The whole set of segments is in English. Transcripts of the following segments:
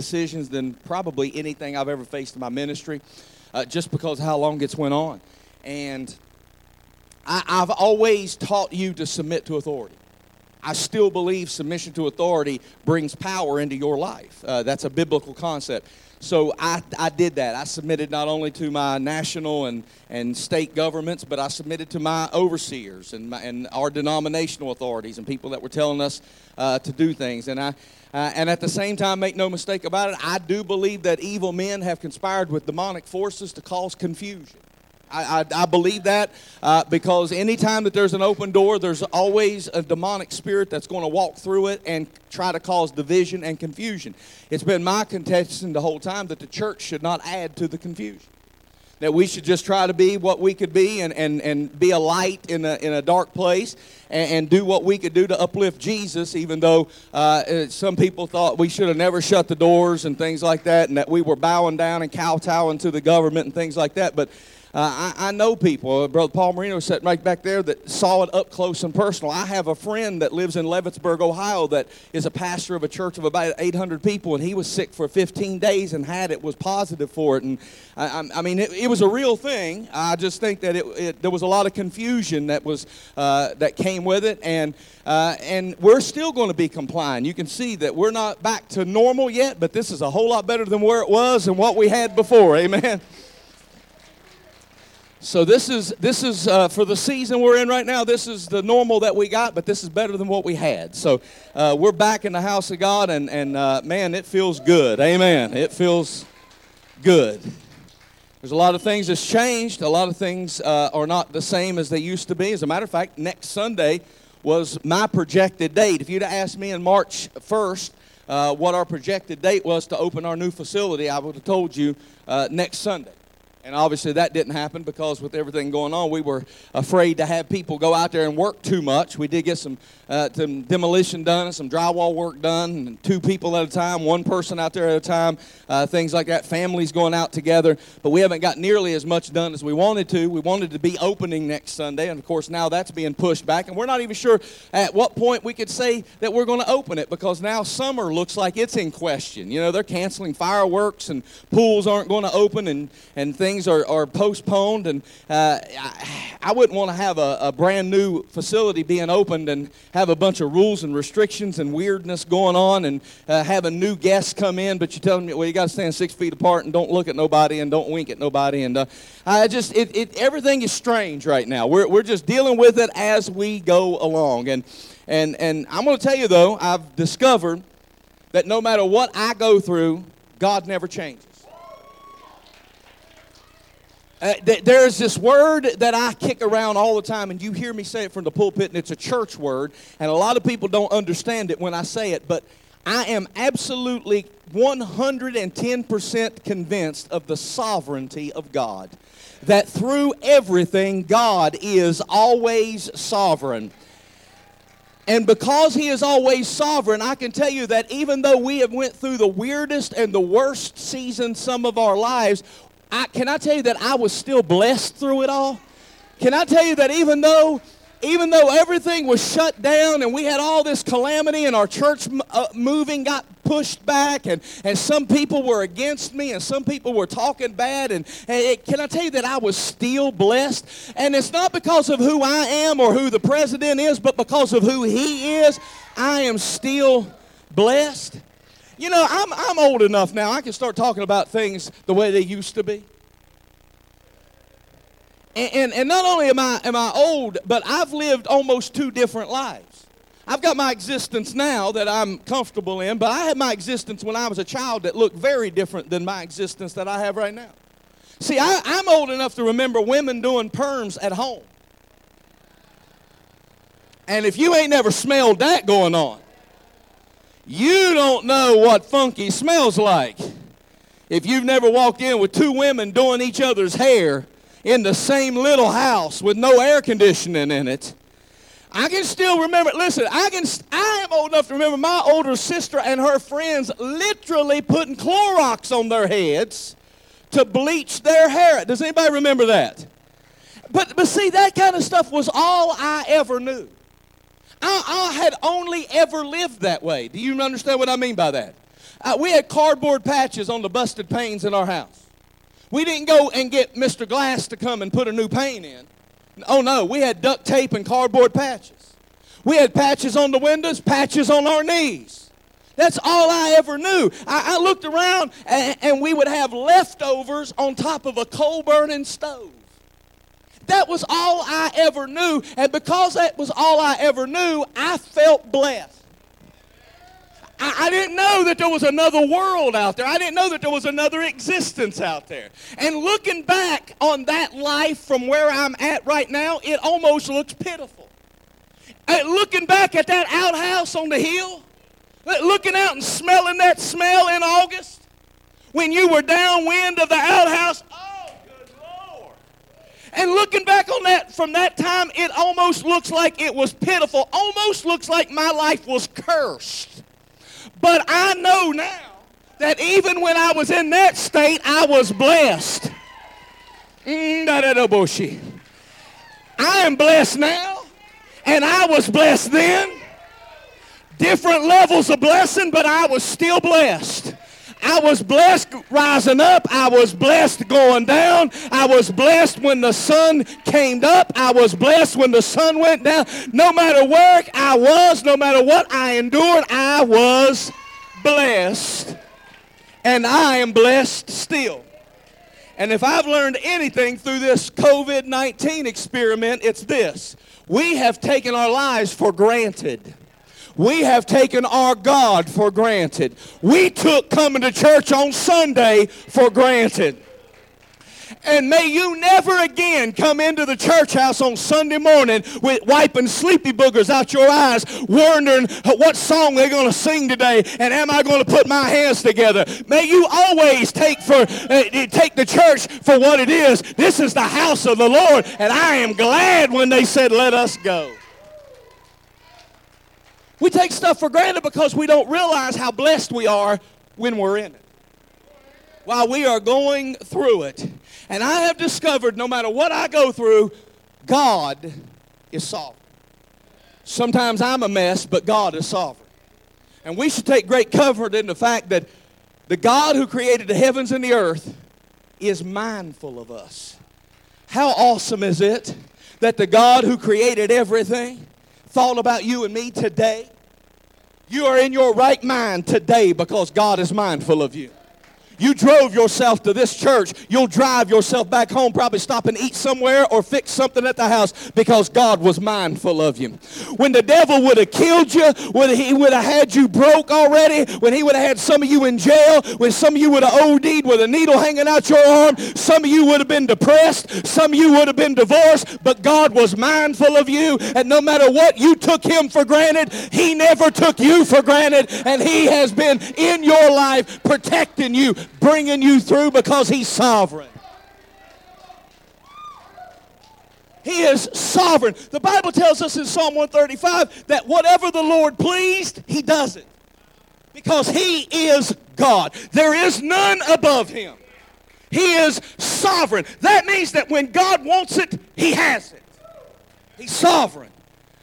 decisions than probably anything I've ever faced in my ministry, uh, just because how long it's went on. And I, I've always taught you to submit to authority. I still believe submission to authority brings power into your life. Uh, that's a biblical concept. So I, I did that. I submitted not only to my national and, and state governments, but I submitted to my overseers and, my, and our denominational authorities and people that were telling us uh, to do things. And, I, uh, and at the same time, make no mistake about it, I do believe that evil men have conspired with demonic forces to cause confusion. I, I, I, believe that uh, because anytime that there's an open door, there's always a demonic spirit that's going to walk through it and try to cause division and confusion. It's been my contention the whole time that the church should not add to the confusion. That we should just try to be what we could be and, and, and be a light in a, in a dark place and, and do what we could do to uplift Jesus, even though uh, some people thought we should have never shut the doors and things like that, and that we were bowing down and kowtowing to the government and things like that. But uh, I, I, know people, uh, Brother Paul Marino sitting right back there, that saw it up close and personal. I have a friend that lives in Leavittsburg, Ohio, that is a pastor of a church of about 800 people, and he was sick for 15 days and had it, was positive for it. And I, I mean, it, it, was a real thing. I just think that it, it there was a lot of confusion that, was, uh, that came with it, and, uh, and we're still going to be complying. You can see that we're not back to normal yet, but this is a whole lot better than where it was and what we had before. Amen. So this is this is uh, for the season we're in right now. This is the normal that we got, but this is better than what we had. So uh, we're back in the house of God, and and uh, man, it feels good. Amen. It feels good. There's a lot of things that's changed. A lot of things uh, are not the same as they used to be. As a matter of fact, next Sunday was my projected date. If you'd asked me in March 1st uh, what our projected date was to open our new facility, I would have told you uh, next Sunday. And obviously that didn't happen because with everything going on, we were afraid to have people go out there and work too much. We did get some, uh, some demolition done and some drywall work done, and two people at a time, one person out there at a time, uh, things like that. Families going out together. But we haven't got nearly as much done as we wanted to. We wanted to be opening next Sunday, and of course now that's being pushed back. And we're not even sure at what point we could say that we're going to open it because now summer looks like it's in question. You know, they're canceling fireworks and pools aren't going to open and, and things things are, are postponed, and uh, I, wouldn't want to have a, a, brand new facility being opened and have a bunch of rules and restrictions and weirdness going on, and uh, having new guests come in, but you tell them, well, you got to stand six feet apart and don't look at nobody and don't wink at nobody, and uh, I just it, it everything is strange right now. We're we're just dealing with it as we go along, and and and I'm going to tell you though, I've discovered that no matter what I go through, God never changes. Uh, th- there's this word that I kick around all the time, and you hear me say it from the pulpit, and it's a church word, and a lot of people don't understand it when I say it, but I am absolutely 110% convinced of the sovereignty of God. That through everything, God is always sovereign. And because he is always sovereign, I can tell you that even though we have went through the weirdest and the worst season some of our lives, I, can I tell you that I was still blessed through it all? Can I tell you that even though even though everything was shut down and we had all this calamity and our church uh, moving got pushed back and, and some people were against me and some people were talking bad and, and it, can i tell you that i was still blessed and it's not because of who i am or who the president is but because of who he is i am still blessed you know, I'm, I'm old enough now, I can start talking about things the way they used to be. And, and, and not only am I, am I old, but I've lived almost two different lives. I've got my existence now that I'm comfortable in, but I had my existence when I was a child that looked very different than my existence that I have right now. See, I, I'm old enough to remember women doing perms at home. And if you ain't never smelled that going on, you don't know what funky smells like. If you've never walked in with two women doing each other's hair in the same little house with no air conditioning in it, I can still remember. Listen, I can. I am old enough to remember my older sister and her friends literally putting Clorox on their heads to bleach their hair. Does anybody remember that? But but see, that kind of stuff was all I ever knew. I, I had only ever lived that way. Do you understand what I mean by that? Uh, we had cardboard patches on the busted panes in our house. We didn't go and get Mr. Glass to come and put a new pane in. Oh no, we had duct tape and cardboard patches. We had patches on the windows, patches on our knees. That's all I ever knew. I, I looked around and, and we would have leftovers on top of a coal burning stove. That was all I ever knew. And because that was all I ever knew, I felt blessed. I, didn't know that there was another world out there. I didn't know that there was another existence out there. And looking back on that life from where I'm at right now, it almost looks pitiful. And looking back at that outhouse on the hill, looking out and smelling that smell in August, when you were downwind of the outhouse. And looking back on that from that time, it almost looks like it was pitiful, almost looks like my life was cursed. But I know now that even when I was in that state, I was blessed. Mm, I am blessed now, and I was blessed then. Different levels of blessing, but I was still blessed. I was blessed rising up. I was blessed going down. I was blessed when the sun came up. I was blessed when the sun went down. No matter where I was, no matter what I endured, I was blessed. And I am blessed still. And if I've learned anything through this COVID 19 experiment, it's this we have taken our lives for granted. We have taken our God for granted. We took coming to church on Sunday for granted. And may you never again come into the church house on Sunday morning with wiping sleepy boogers out your eyes, wondering what song they're going to sing today, and am I going to put my hands together? May you always take for uh, take the church for what it is. This is the house of the Lord, and I am glad when they said, "Let us go." We take stuff for granted because we don't realize how blessed we are when we're in it. While we are going through it, and I have discovered no matter what I go through, God is sovereign. Sometimes I'm a mess, but God is sovereign. And we should take great comfort in the fact that the God who created the heavens and the earth is mindful of us. How awesome is it that the God who created everything thought about you and me today? You are in your right mind today because God is mindful of you. You drove yourself to this church. You'll drive yourself back home, probably stop and eat somewhere or fix something at the house because God was mindful of you. When the devil would have killed you, when he would have had you broke already, when he would have had some of you in jail, when some of you would have OD'd with a needle hanging out your arm, some of you would have been depressed, some of you would have been divorced, but God was mindful of you. And no matter what you took him for granted, he never took you for granted. And he has been in your life protecting you, bringing you through because he's sovereign. He is sovereign. The Bible tells us in Psalm 135 that whatever the Lord pleased, he does it. Because he is God. There is none above him. He is sovereign. That means that when God wants it, he has it. He's sovereign.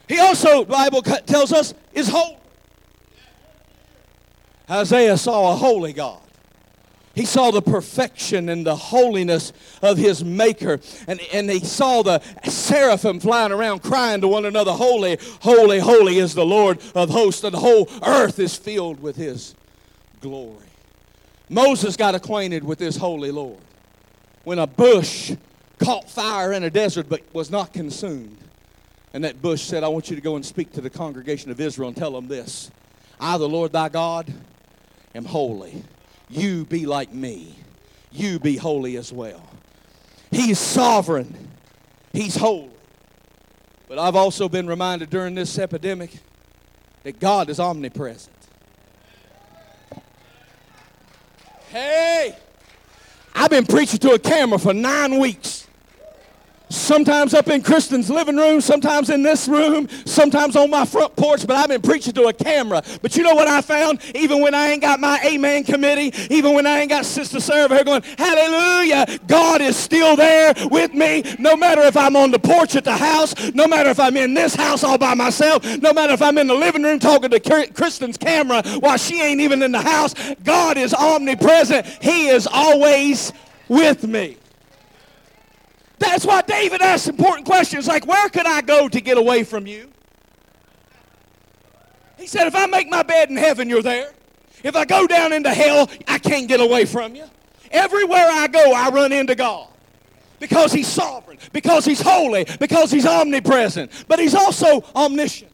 He also, the Bible tells us, is holy. Isaiah saw a holy God. He saw the perfection and the holiness of his maker. And, and he saw the seraphim flying around crying to one another, Holy, holy, holy is the Lord of hosts. And the whole earth is filled with his glory. Moses got acquainted with this holy Lord when a bush caught fire in a desert but was not consumed. And that bush said, I want you to go and speak to the congregation of Israel and tell them this I, the Lord thy God, am holy you be like me. You be holy as well. He's sovereign. He's holy. But I've also been reminded during this epidemic that God is omnipresent. Hey, I've been preaching to a camera for nine weeks. Sometimes up in Kristen's living room, sometimes in this room, sometimes on my front porch, but I've been preaching to a camera. But you know what I found? Even when I ain't got my Amen committee, even when I ain't got Sister Sarah here going, Hallelujah, God is still there with me. No matter if I'm on the porch at the house, no matter if I'm in this house all by myself, no matter if I'm in the living room talking to Kristen's camera while she ain't even in the house, God is omnipresent. He is always with me. That's why David asked important questions like, Where could I go to get away from you? He said, If I make my bed in heaven, you're there. If I go down into hell, I can't get away from you. Everywhere I go, I run into God. Because he's sovereign, because he's holy, because he's omnipresent, but he's also omniscient.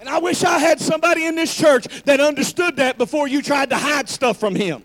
And I wish I had somebody in this church that understood that before you tried to hide stuff from him.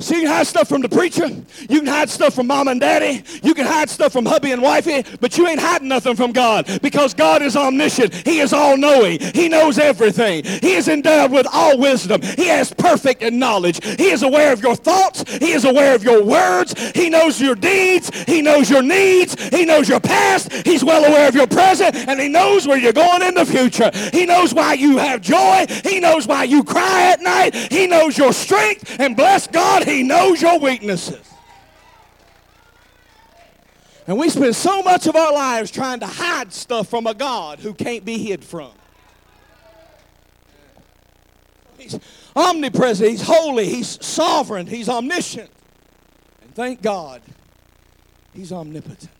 So you can hide stuff from the preacher. You can hide stuff from mom and daddy. You can hide stuff from hubby and wifey, but you ain't hiding nothing from God because God is omniscient. He is all knowing. He knows everything. He is endowed with all wisdom. He has perfect knowledge. He is aware of your thoughts. He is aware of your words. He knows your deeds. He knows your needs. He knows your past. He's well aware of your present, and he knows where you're going in the future. He knows why you have joy. He knows why you cry at night. He knows your strength, and bless God, he knows your weaknesses. And we spend so much of our lives trying to hide stuff from a God who can't be hid from. He's omnipresent, He's holy, He's sovereign, He's omniscient. And thank God, He's omnipotent.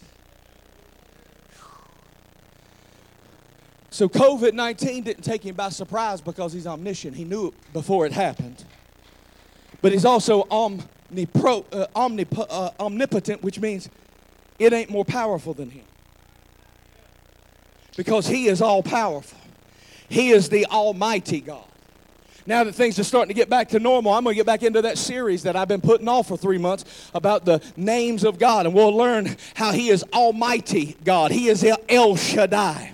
So COVID 19 didn't take him by surprise because he's omniscient. He knew it before it happened. But he's also omnipro, uh, omnip- uh, omnipotent, which means it ain't more powerful than him. Because he is all powerful. He is the Almighty God. Now that things are starting to get back to normal, I'm going to get back into that series that I've been putting off for three months about the names of God. And we'll learn how He is Almighty God. He is El Shaddai.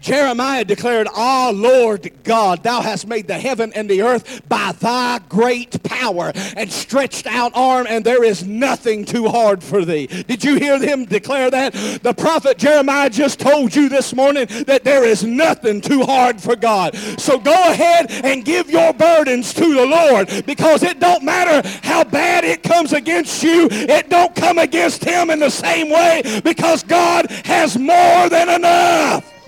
Jeremiah declared, Ah, Lord God, thou hast made the heaven and the earth by thy great power and stretched out arm, and there is nothing too hard for thee. Did you hear him declare that? The prophet Jeremiah just told you this morning that there is nothing too hard for God. So go ahead and give your burdens to the Lord because it don't matter how bad it comes against you, it don't come against him in the same way because God has more than enough.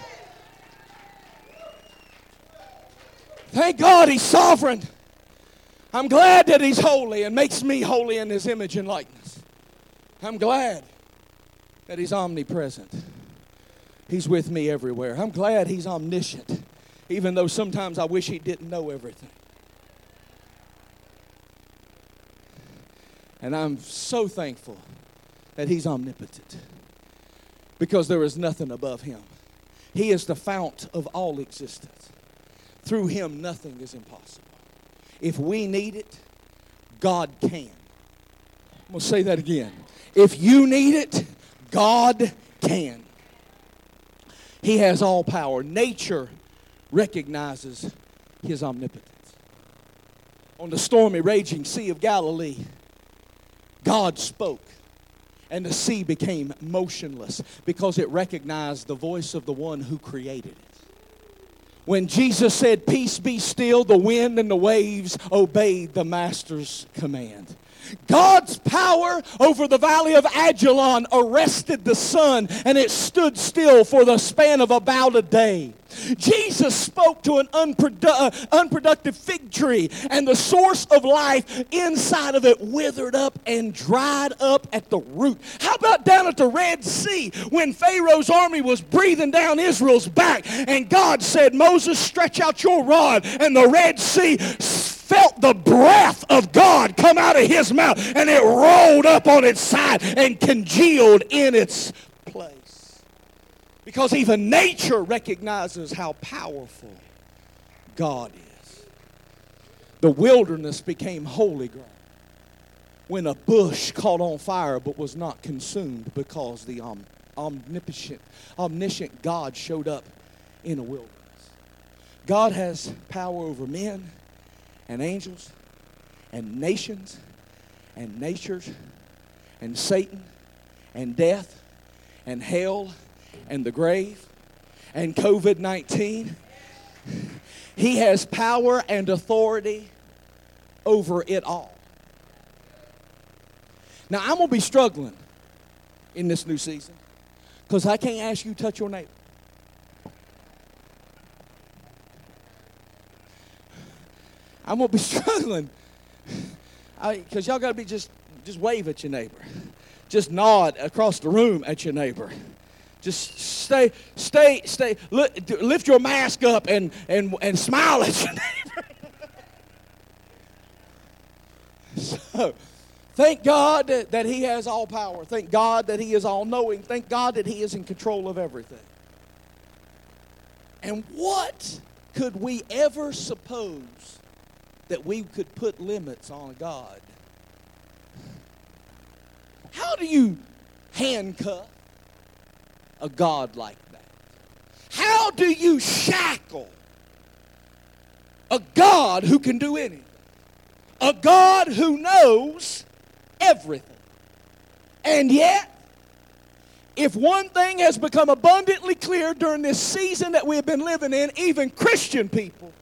Thank God he's sovereign. I'm glad that he's holy and makes me holy in his image and likeness. I'm glad that he's omnipresent. He's with me everywhere. I'm glad he's omniscient, even though sometimes I wish he didn't know everything. And I'm so thankful that he's omnipotent because there is nothing above him. He is the fount of all existence. Through him, nothing is impossible. If we need it, God can. I'm going to say that again. If you need it, God can. He has all power. Nature recognizes his omnipotence. On the stormy, raging Sea of Galilee, God spoke, and the sea became motionless because it recognized the voice of the one who created it. When Jesus said, Peace be still, the wind and the waves obeyed the Master's command. God's power over the valley of Ajalon arrested the sun and it stood still for the span of about a day. Jesus spoke to an unprodu- uh, unproductive fig tree, and the source of life inside of it withered up and dried up at the root. How about down at the Red Sea when Pharaoh's army was breathing down Israel's back, and God said, Moses, stretch out your rod, and the Red Sea felt the breath of God come out of his mouth and it rolled up on its side and congealed in its place. Because even nature recognizes how powerful God is. The wilderness became holy ground when a bush caught on fire but was not consumed because the om- omnipotent, omniscient God showed up in a wilderness. God has power over men and angels and nations and natures and Satan and death and hell and the grave and COVID 19. He has power and authority over it all. Now, I'm going to be struggling in this new season because I can't ask you to touch your neighbor. I'm to be struggling because y'all got to be just, just wave at your neighbor. Just nod across the room at your neighbor. Just stay, stay, stay. Lift your mask up and, and, and smile at your neighbor. so, thank God that He has all power. Thank God that He is all knowing. Thank God that He is in control of everything. And what could we ever suppose that we could put limits on God? How do you handcuff a God like that? How do you shackle a God who can do anything? A God who knows everything. And yet, if one thing has become abundantly clear during this season that we have been living in, even Christian people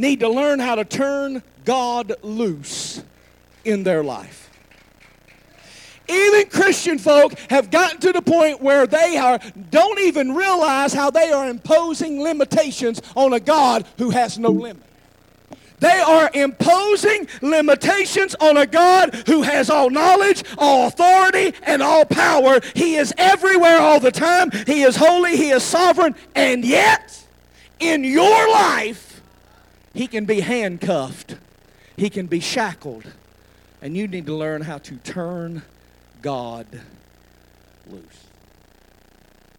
need to learn how to turn God loose in their life. Even Christian folk have gotten to the point where they are don't even realize how they are imposing limitations on a God who has no limit. They are imposing limitations on a God who has all knowledge, all authority, and all power. He is everywhere all the time. He is holy, He is sovereign, and yet, in your life, He can be handcuffed, He can be shackled, and you need to learn how to turn God loose.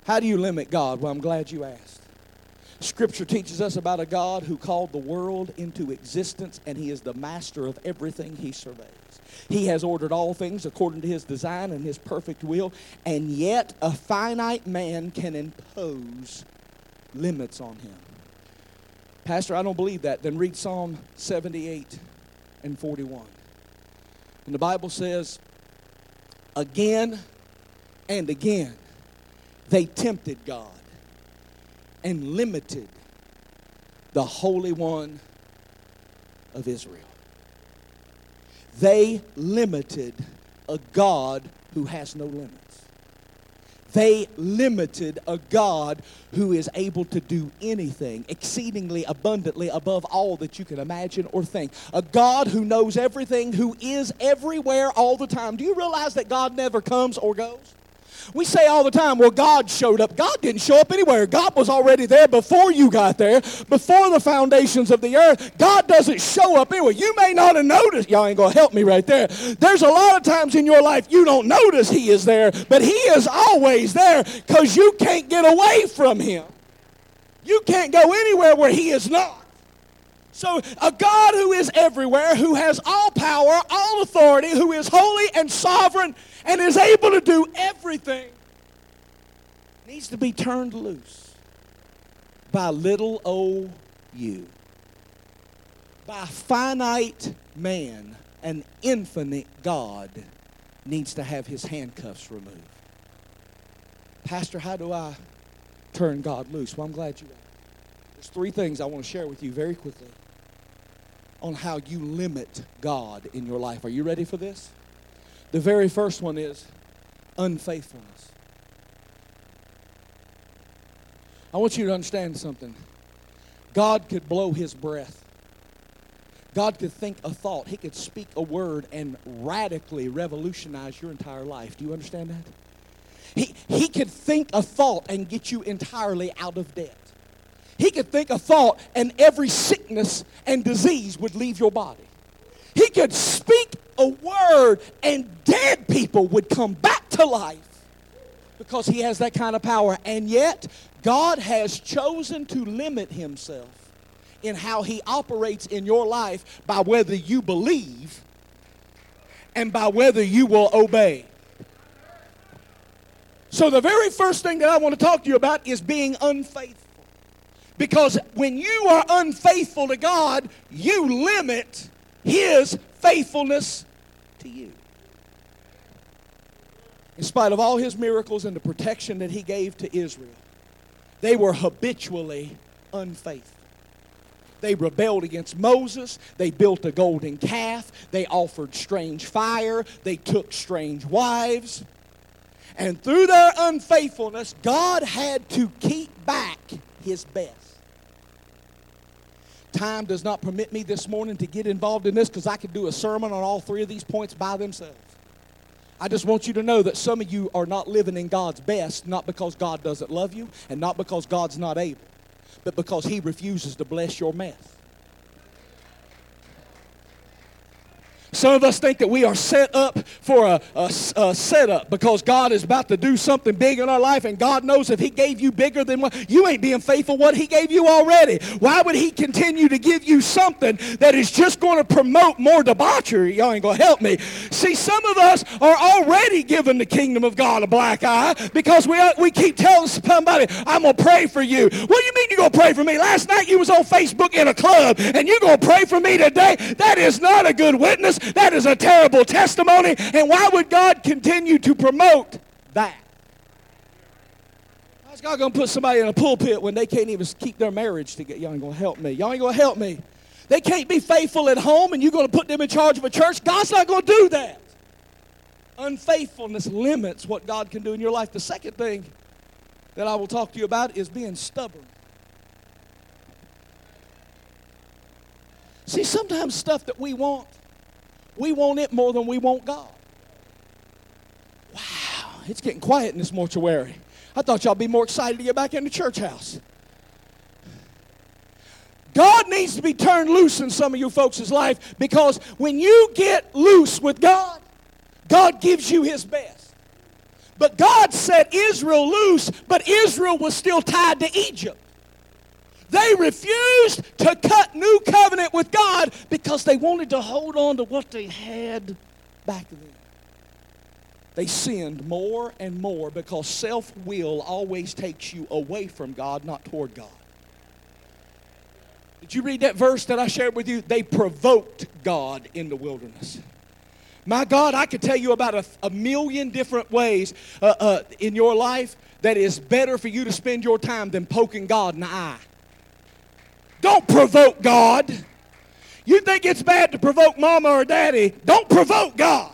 How do you limit God? Well, I'm glad you asked. Scripture teaches us about a God who called the world into existence, and He is the master of everything He surveys. He has ordered all things according to His design and His perfect will, and yet a finite man can impose limits on Him. Pastor, I don't believe that. Then read Psalm 78 and 41. And the Bible says, again and again, they tempted God and limited the Holy One of Israel. They limited a God who has no limits. They limited a God who is able to do anything exceedingly abundantly above all that you can imagine or think. A God who knows everything, who is everywhere all the time. Do you realize that God never comes or goes? We say all the time, well, God showed up. God didn't show up anywhere. God was already there before you got there, before the foundations of the earth. God doesn't show up anywhere. You may not have noticed. Y'all ain't going to help me right there. There's a lot of times in your life you don't notice He is there, but He is always there because you can't get away from Him. You can't go anywhere where He is not. So, a God who is everywhere, who has all power, all authority, who is holy and sovereign, and is able to do everything, needs to be turned loose by little old you. By finite man, an infinite God needs to have his handcuffs removed. Pastor, how do I turn God loose? Well, I'm glad you asked. There's three things I want to share with you very quickly on how you limit God in your life. Are you ready for this? The very first one is unfaithfulness. I want you to understand something. God could blow his breath. God could think a thought. He could speak a word and radically revolutionize your entire life. Do you understand that? He, he could think a thought and get you entirely out of debt. He could think a thought and every sickness and disease would leave your body. Could speak a word and dead people would come back to life because he has that kind of power. And yet, God has chosen to limit himself in how he operates in your life by whether you believe and by whether you will obey. So, the very first thing that I want to talk to you about is being unfaithful. Because when you are unfaithful to God, you limit his faithfulness to you. in spite of all his miracles and the protection that he gave to Israel, they were habitually unfaithful. They rebelled against Moses. They built a golden calf. They offered strange fire. They took strange wives. And through their unfaithfulness, God had to keep back his best. Time does not permit me this morning to get involved in this because I could do a sermon on all three of these points by themselves. I just want you to know that some of you are not living in God's best, not because God doesn't love you and not because God's not able, but because He refuses to bless your mess. Some of us think that we are set up for a, a, a, setup because God is about to do something big in our life, and God knows if He gave you bigger than what you ain't being faithful what He gave you already. Why would He continue to give you something that is just going to promote more debauchery? Y'all ain't going to help me. See, some of us are already giving the kingdom of God a black eye because we, we keep telling somebody, I'm going to pray for you. What do you mean you're to pray for me? Last night you was on Facebook in a club, and you're going to pray for me today? That is not a good witness. That is a terrible testimony. And why would God continue to promote that? How's God going to put somebody in a pulpit when they can't even keep their marriage together? Y'all ain't going to help me. Y'all ain't going to help me. They can't be faithful at home and you're going to put them in charge of a church. God's not going to do that. Unfaithfulness limits what God can do in your life. The second thing that I will talk to you about is being stubborn. See, sometimes stuff that we want we want it more than we want God. Wow, it's getting quiet in this mortuary. I thought y'all be more excited to get back in the church house. God needs to be turned loose in some of you folks' life because when you get loose with God, God gives you his best. But God set Israel loose, but Israel was still tied to Egypt. They refused to cut new covenant with God because they wanted to hold on to what they had back then. They sinned more and more because self will always takes you away from God, not toward God. Did you read that verse that I shared with you? They provoked God in the wilderness. My God, I could tell you about a, a million different ways uh, uh, in your life that is better for you to spend your time than poking God in the eye. Don't provoke God. You think it's bad to provoke mama or daddy? Don't provoke God.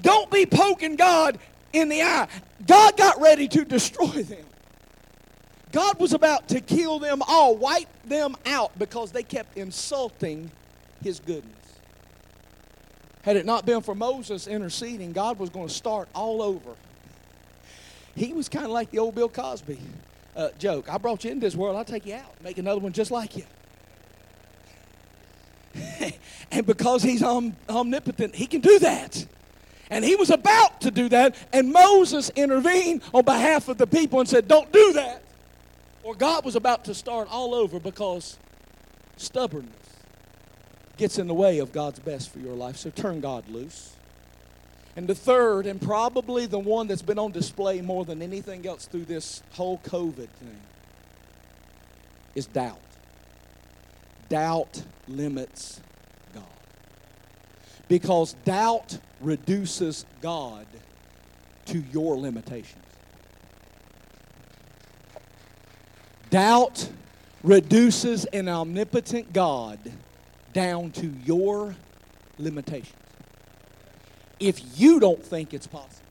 Don't be poking God in the eye. God got ready to destroy them. God was about to kill them all, wipe them out because they kept insulting his goodness. Had it not been for Moses interceding, God was going to start all over. He was kind of like the old Bill Cosby uh, joke. I brought you into this world, I'll take you out, make another one just like you. and because he's om- omnipotent, he can do that. And he was about to do that, and Moses intervened on behalf of the people and said, Don't do that. Or God was about to start all over because stubbornness gets in the way of God's best for your life. So turn God loose. And the third, and probably the one that's been on display more than anything else through this whole COVID thing, is doubt. Doubt limits God. Because doubt reduces God to your limitations. Doubt reduces an omnipotent God down to your limitations if you don't think it's possible,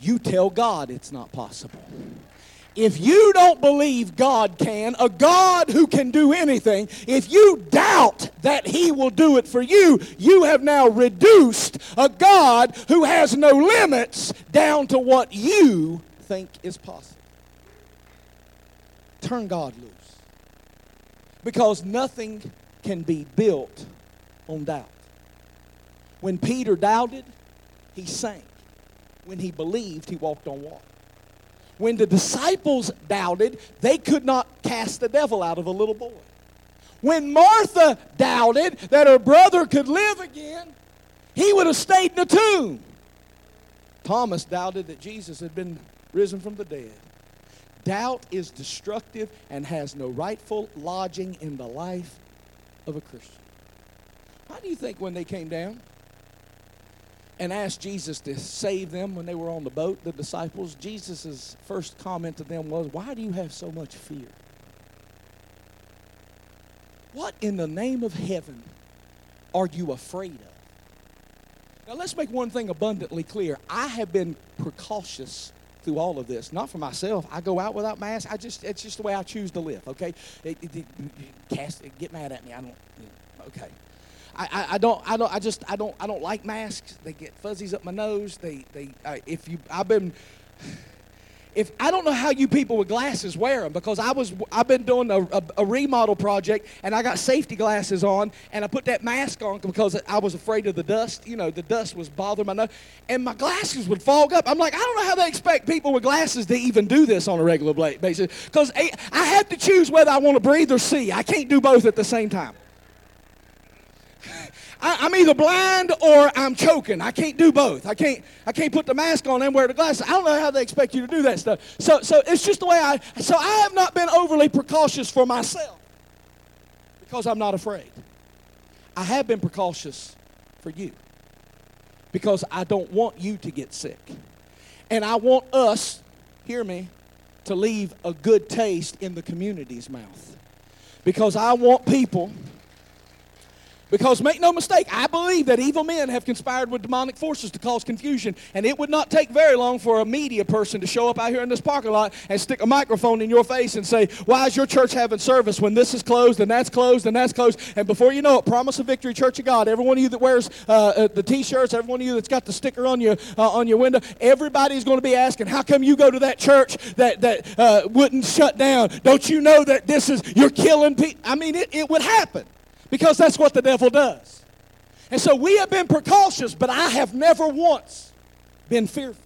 you tell God it's not possible. If you don't believe God can, a God who can do anything, if you doubt that He will do it for you, you have now reduced a God who has no limits down to what you think is possible. Turn God loose. Because nothing can be built on doubt. When Peter doubted, he sank. When he believed, he walked on water. When the disciples doubted, they could not cast the devil out of a little boy. When Martha doubted that her brother could live again, he would have stayed in the tomb. Thomas doubted that Jesus had been risen from the dead. Doubt is destructive and has no rightful lodging in the life of a Christian. Why do you think when they came down, and asked Jesus to save them when they were on the boat, the disciples, Jesus' first comment to them was, Why do you have so much fear? What in the name of heaven are you afraid of? Now, let's make one thing abundantly clear. I have been precautious through all of this, not for myself. I go out without mask. I just, it's just the way I choose to live, okay? It, it, it, cast, get mad at me. I don't, okay. I, I, I, don't I don't I just I don't I don't like masks. They get fuzzies up my nose. They they uh, if you I've been if I don't know how you people with glasses wear them because I was I've been doing a, a, a, remodel project and I got safety glasses on and I put that mask on because I was afraid of the dust. You know, the dust was bothering my nose and my glasses would fog up. I'm like, I don't know how they expect people with glasses to even do this on a regular basis because I have to choose whether I want to breathe or see. I can't do both at the same time. I, am either blind or I'm choking. I can't do both. I can't, I can't put the mask on and wear the glasses. I don't know how they expect you to do that stuff. So, so it's just the way I, so I have not been overly precautious for myself because I'm not afraid. I have been precautious for you because I don't want you to get sick. And I want us, hear me, to leave a good taste in the community's mouth. Because I want people because make no mistake, I believe that evil men have conspired with demonic forces to cause confusion. And it would not take very long for a media person to show up out here in this parking lot and stick a microphone in your face and say, Why is your church having service when this is closed and that's closed and that's closed? And before you know it, Promise of Victory Church of God, every one of you that wears uh, uh, the t shirts, every one of you that's got the sticker on your, uh, on your window, everybody's going to be asking, How come you go to that church that, that uh, wouldn't shut down? Don't you know that this is, you're killing people? I mean, it, it would happen because that's what the devil does. And so we have been precautious, but I have never once been fearful.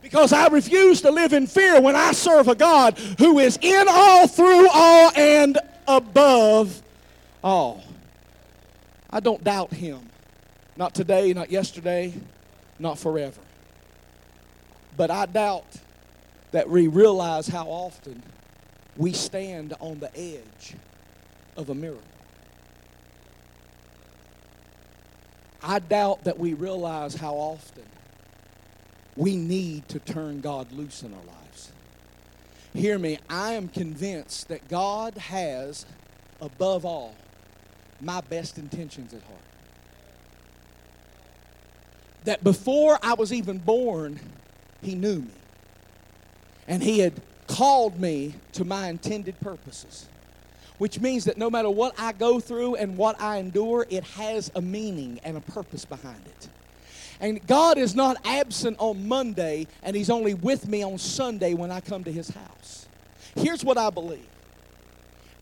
Because I refuse to live in fear when I serve a God who is in all, through all, and above all. I don't doubt him. Not today, not yesterday, not forever. But I doubt that we realize how often we stand on the edge of a miracle. I doubt that we realize how often we need to turn God loose in our lives. Hear me, I am convinced that God has, above all, my best intentions at heart. That before I was even born, He knew me. And He had called me to my intended purposes which means that no matter what I go through and what I endure, it has a meaning and a purpose behind it. And God is not absent on Monday, and He's only with me on Sunday when I come to His house. Here's what I believe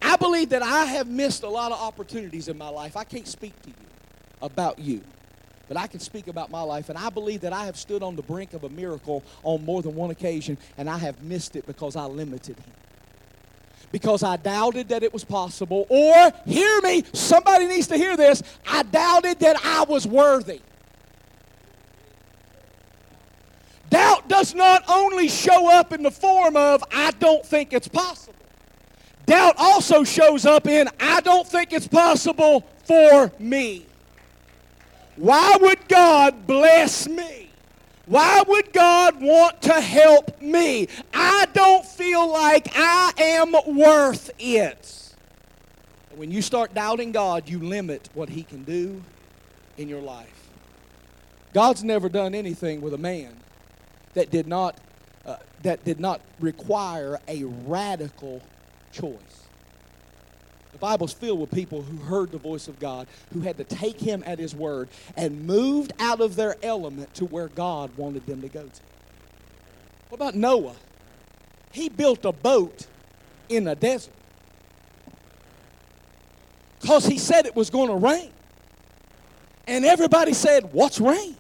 I believe that I have missed a lot of opportunities in my life. I can't speak to you about you, but I can speak about my life. And I believe that I have stood on the brink of a miracle on more than one occasion, and I have missed it because I limited Him because I doubted that it was possible. Or, hear me, somebody needs to hear this, I doubted that I was worthy. Doubt does not only show up in the form of, I don't think it's possible. Doubt also shows up in, I don't think it's possible for me. Why would God bless me? Why would God want to help me? I don't feel like I am worth it. When you start doubting God, you limit what He can do in your life. God's never done anything with a man that did not, uh, that did not require a radical choice. Bible's filled with people who heard the voice of God, who had to take him at his word and moved out of their element to where God wanted them to go to. What about Noah? He built a boat in a desert because he said it was going to rain. And everybody said, What's rain?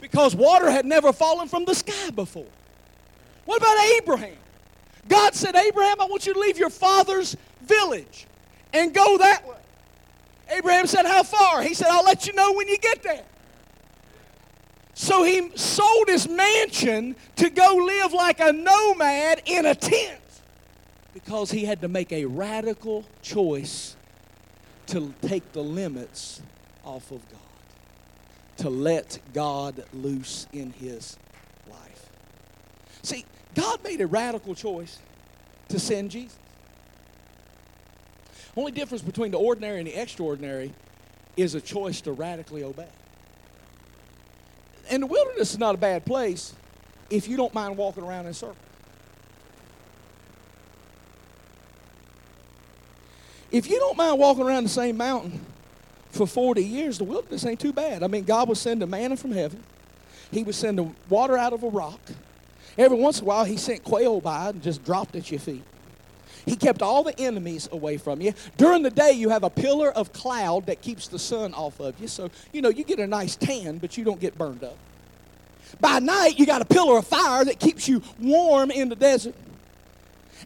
Because water had never fallen from the sky before. What about Abraham? God said, Abraham, I want you to leave your father's village and go that way. Abraham said, How far? He said, I'll let you know when you get there. So he sold his mansion to go live like a nomad in a tent because he had to make a radical choice to take the limits off of God. to let God loose in his life. See, God made a radical choice to send Jesus. Only difference between the ordinary and the extraordinary is a choice to radically obey. And the wilderness is not a bad place if you don't mind walking around in circles. If you don't mind walking around the same mountain for 40 years, the wilderness ain't too bad. I mean, God would send a manna from heaven. He would send the water out of a rock. Every once in a while, he sent quail by and just dropped at your feet. He kept all the enemies away from you. During the day, you have a pillar of cloud that keeps the sun off of you. So, you know, you get a nice tan, but you don't get burned up. By night, you got a pillar of fire that keeps you warm in the desert.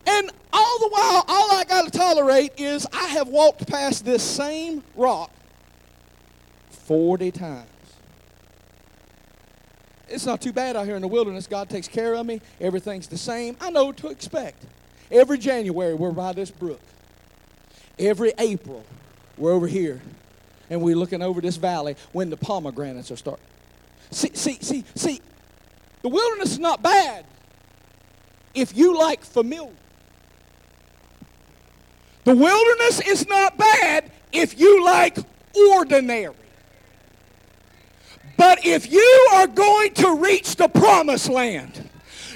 And all the while, all I got to tolerate is I have walked past this same rock 40 times. It's not too bad out here in the wilderness. God takes care of me. Everything's the same. I know what to expect. Every January, we're by this brook. Every April, we're over here. And we're looking over this valley when the pomegranates are starting. See, see, see, see, the wilderness is not bad if you like familiar. The wilderness is not bad if you like ordinary. But if you are going to reach the promised land,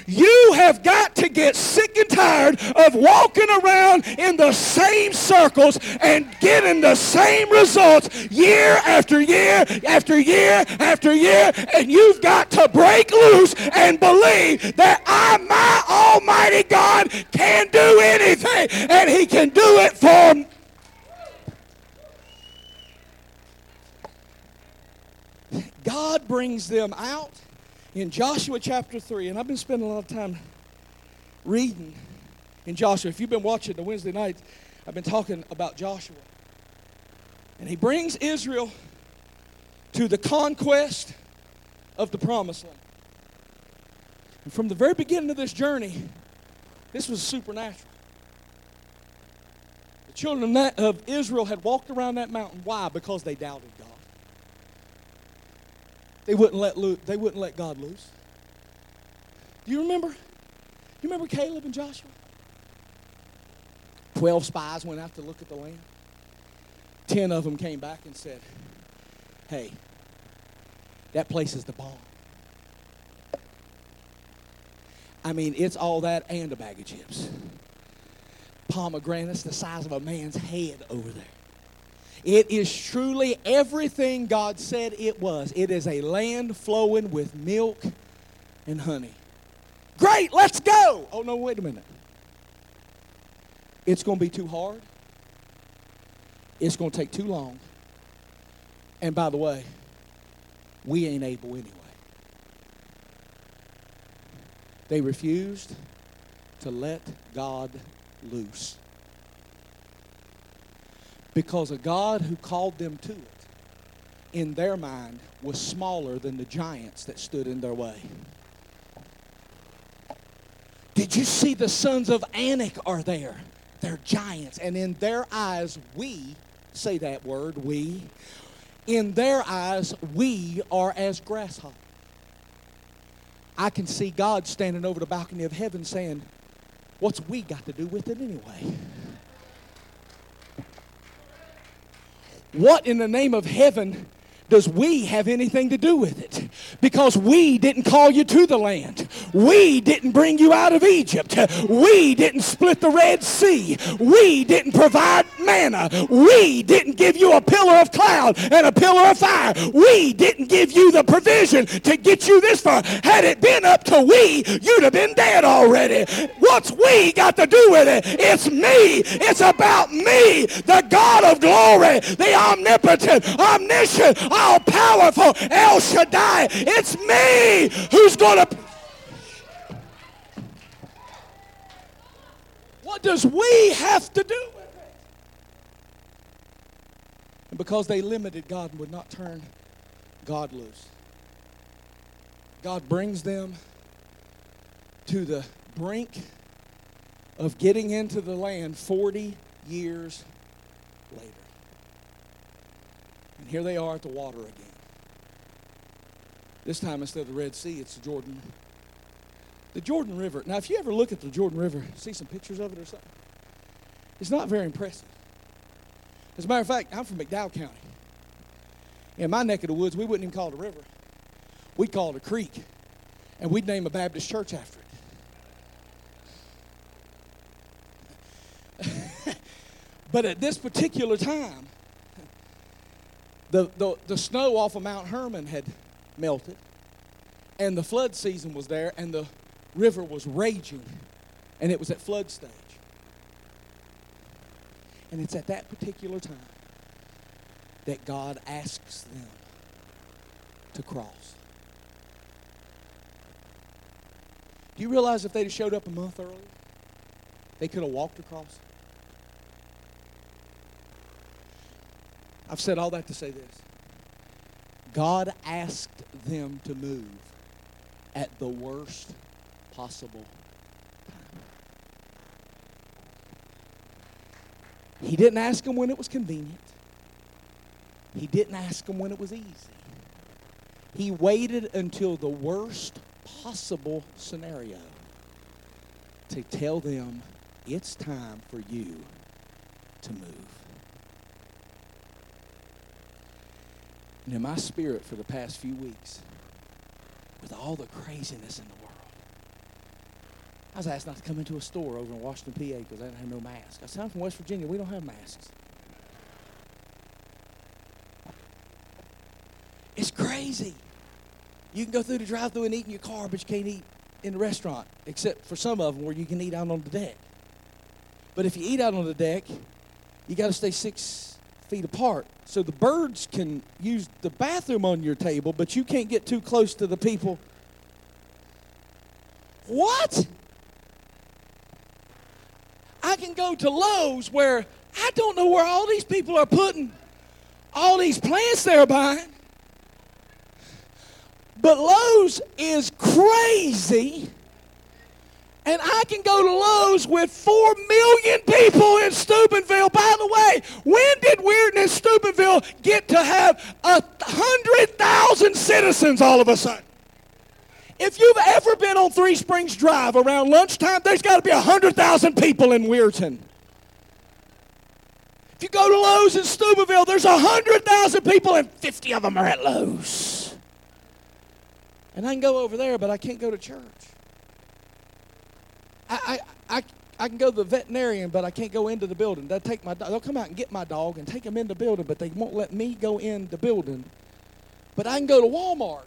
you have got to get sick and tired of walking around in the same circles and getting the same results year after year after year after year. And you've got to break loose and believe that I, my Almighty God, can do anything. And He can do it for me. God brings them out in Joshua chapter 3, and I've been spending a lot of time reading in Joshua. If you've been watching the Wednesday nights, I've been talking about Joshua. And he brings Israel to the conquest of the promised land. And from the very beginning of this journey, this was supernatural. The children of Israel had walked around that mountain. Why? Because they doubted. They wouldn't let lo- they wouldn't let God loose. Do you remember? You remember Caleb and Joshua? Twelve spies went out to look at the land. Ten of them came back and said, Hey, that place is the bomb. I mean, it's all that and a bag of chips. Pomegranates the size of a man's head over there. It is truly everything God said it was. It is a land flowing with milk and honey. Great, let's go. Oh, no, wait a minute. It's going to be too hard. It's going to take too long. And by the way, we ain't able anyway. They refused to let God loose because a God who called them to it, in their mind, was smaller than the giants that stood in their way. Did you see the sons of Anak are there? They're giants. And in their eyes, we, say that word, we, in their eyes, we are as grasshoppers. I can see God standing over the balcony of heaven saying, What's we got to do with it anyway? What in the name of heaven does we have anything to do with it? Because we didn't call you to the land. We didn't bring you out of Egypt. We didn't split the Red Sea. We didn't provide manna. We didn't give you a pillar of cloud and a pillar of fire. We didn't give you the provision to get you this far. Had it been up to we, you'd have been dead already. What's we got to do with it? It's me. It's about me, the God of glory, the omnipotent, omniscient, all powerful El Shaddai. It's me who's going to. What does we have to do with it? And because they limited God and would not turn God loose, God brings them to the brink of getting into the land 40 years later. And here they are at the water again. This time instead of the Red Sea, it's the Jordan. The Jordan River. Now, if you ever look at the Jordan River, see some pictures of it or something, it's not very impressive. As a matter of fact, I'm from McDowell County. In my neck of the woods, we wouldn't even call it a river. We'd call it a creek. And we'd name a Baptist church after it. but at this particular time, the, the, the snow off of Mount Hermon had melted, and the flood season was there, and the river was raging, and it was at flood stage. And it's at that particular time that God asks them to cross. Do you realize if they'd have showed up a month earlier, they could have walked across? I've said all that to say this. God asked them to move at the worst possible time. He didn't ask them when it was convenient. He didn't ask them when it was easy. He waited until the worst possible scenario to tell them it's time for you to move. And in my spirit for the past few weeks, with all the craziness in the world, I was asked not to come into a store over in Washington, PA, because I didn't have no mask. I said, I'm from West Virginia. We don't have masks. It's crazy. You can go through the drive-through and eat in your car, but you can't eat in the restaurant, except for some of them where you can eat out on the deck. But if you eat out on the deck, you got to stay six feet apart. So the birds can use the bathroom on your table, but you can't get too close to the people. What? I can go to Lowe's where I don't know where all these people are putting all these plants they're buying. But Lowe's is crazy. And I can go to Lowe's with four million people in Steubenville. By the way, when did Weirton and Steubenville get to have a hundred thousand citizens all of a sudden? If you've ever been on Three Springs Drive around lunchtime, there's got to be a hundred thousand people in Weirton. If you go to Lowe's in Steubenville, there's a hundred thousand people, and fifty of them are at Lowe's. And I can go over there, but I can't go to church. I, I, I, I can go to the veterinarian, but I can't go into the building. They'll take my. They'll come out and get my dog and take him in the building, but they won't let me go in the building. But I can go to Walmart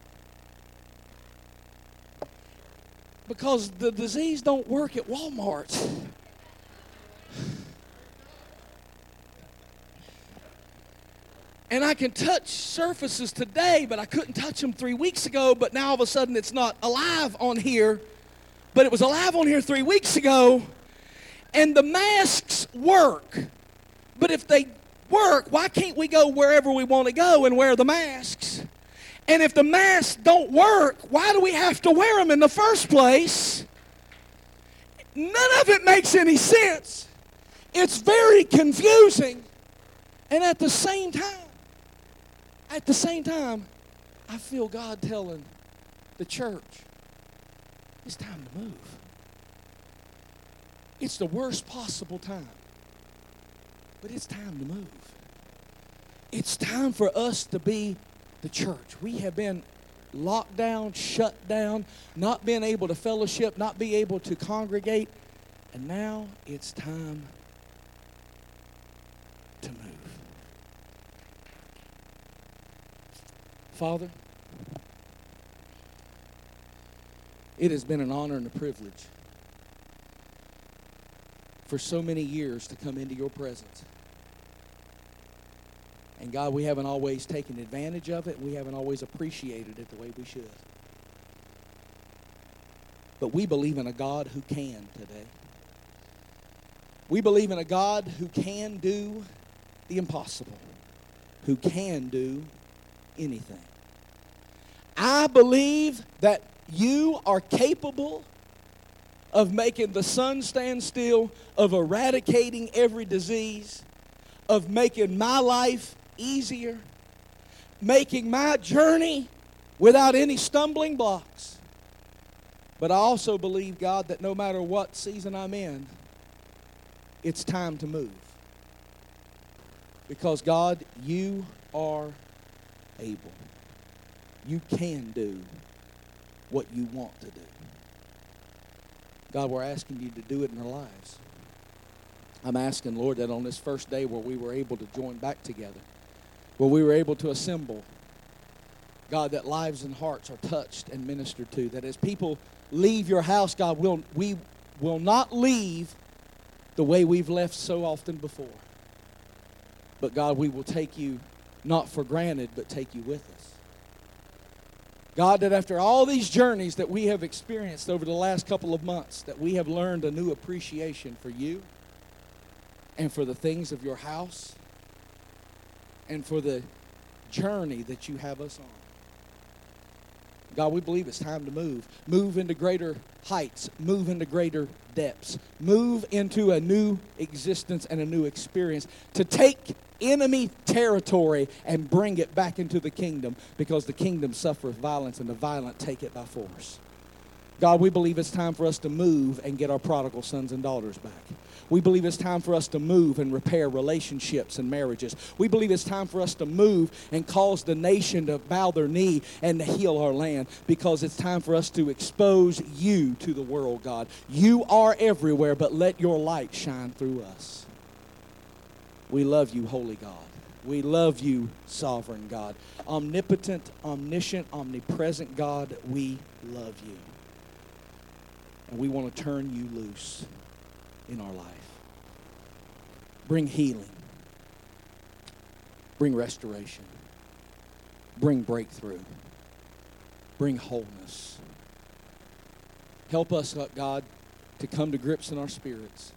because the disease don't work at Walmart. And I can touch surfaces today, but I couldn't touch them three weeks ago, but now all of a sudden it's not alive on here but it was alive on here three weeks ago. And the masks work. But if they work, why can't we go wherever we want to go and wear the masks? And if the masks don't work, why do we have to wear them in the first place? None of it makes any sense. It's very confusing. And at the same time, at the same time, I feel God telling the church, it's time to move. It's the worst possible time. But it's time to move. It's time for us to be the church. We have been locked down, shut down, not being able to fellowship, not be able to congregate, and now it's time to move. Father, It has been an honor and a privilege for so many years to come into your presence. And God, we haven't always taken advantage of it. We haven't always appreciated it the way we should. But we believe in a God who can today. We believe in a God who can do the impossible, who can do anything. I believe that you are capable of making the sun stand still, of eradicating every disease, of making my life easier, making my journey without any stumbling blocks. But I also believe, God, that no matter what season I'm in, it's time to move. Because, God, you are able. You can do what you want to do. God, we're asking you to do it in our lives. I'm asking, Lord, that on this first day where we were able to join back together, where we were able to assemble, God, that lives and hearts are touched and ministered to, that as people leave your house, God, we'll, we will not leave the way we've left so often before. But God, we will take you not for granted, but take you with us. God, that after all these journeys that we have experienced over the last couple of months, that we have learned a new appreciation for you and for the things of your house and for the journey that you have us on. God, we believe it's time to move. Move into greater heights, move into greater depths, move into a new existence and a new experience to take enemy territory and bring it back into the kingdom because the kingdom suffers violence and the violent take it by force. God, we believe it's time for us to move and get our prodigal sons and daughters back. We believe it's time for us to move and repair relationships and marriages. We believe it's time for us to move and cause the nation to bow their knee and to heal our land because it's time for us to expose you to the world, God. You are everywhere, but let your light shine through us. We love you, holy God. We love you, sovereign God. Omnipotent, omniscient, omnipresent God, we love you. And we want to turn you loose in our life. Bring healing. Bring restoration. Bring breakthrough. Bring wholeness. Help us, uh, God, to come to grips in our spirits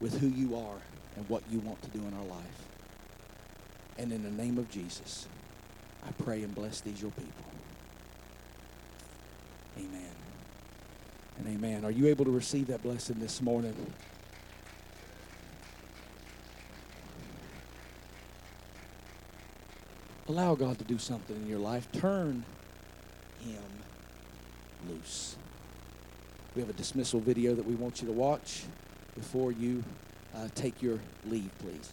with who you are and what you want to do in our life. And in the name of Jesus, I pray and bless these your people. Amen and amen. Are you able to receive that blessing this morning? Allow God to do something in your life. Turn Him loose. We have a dismissal video that we want you to watch before you uh, take your leave, please.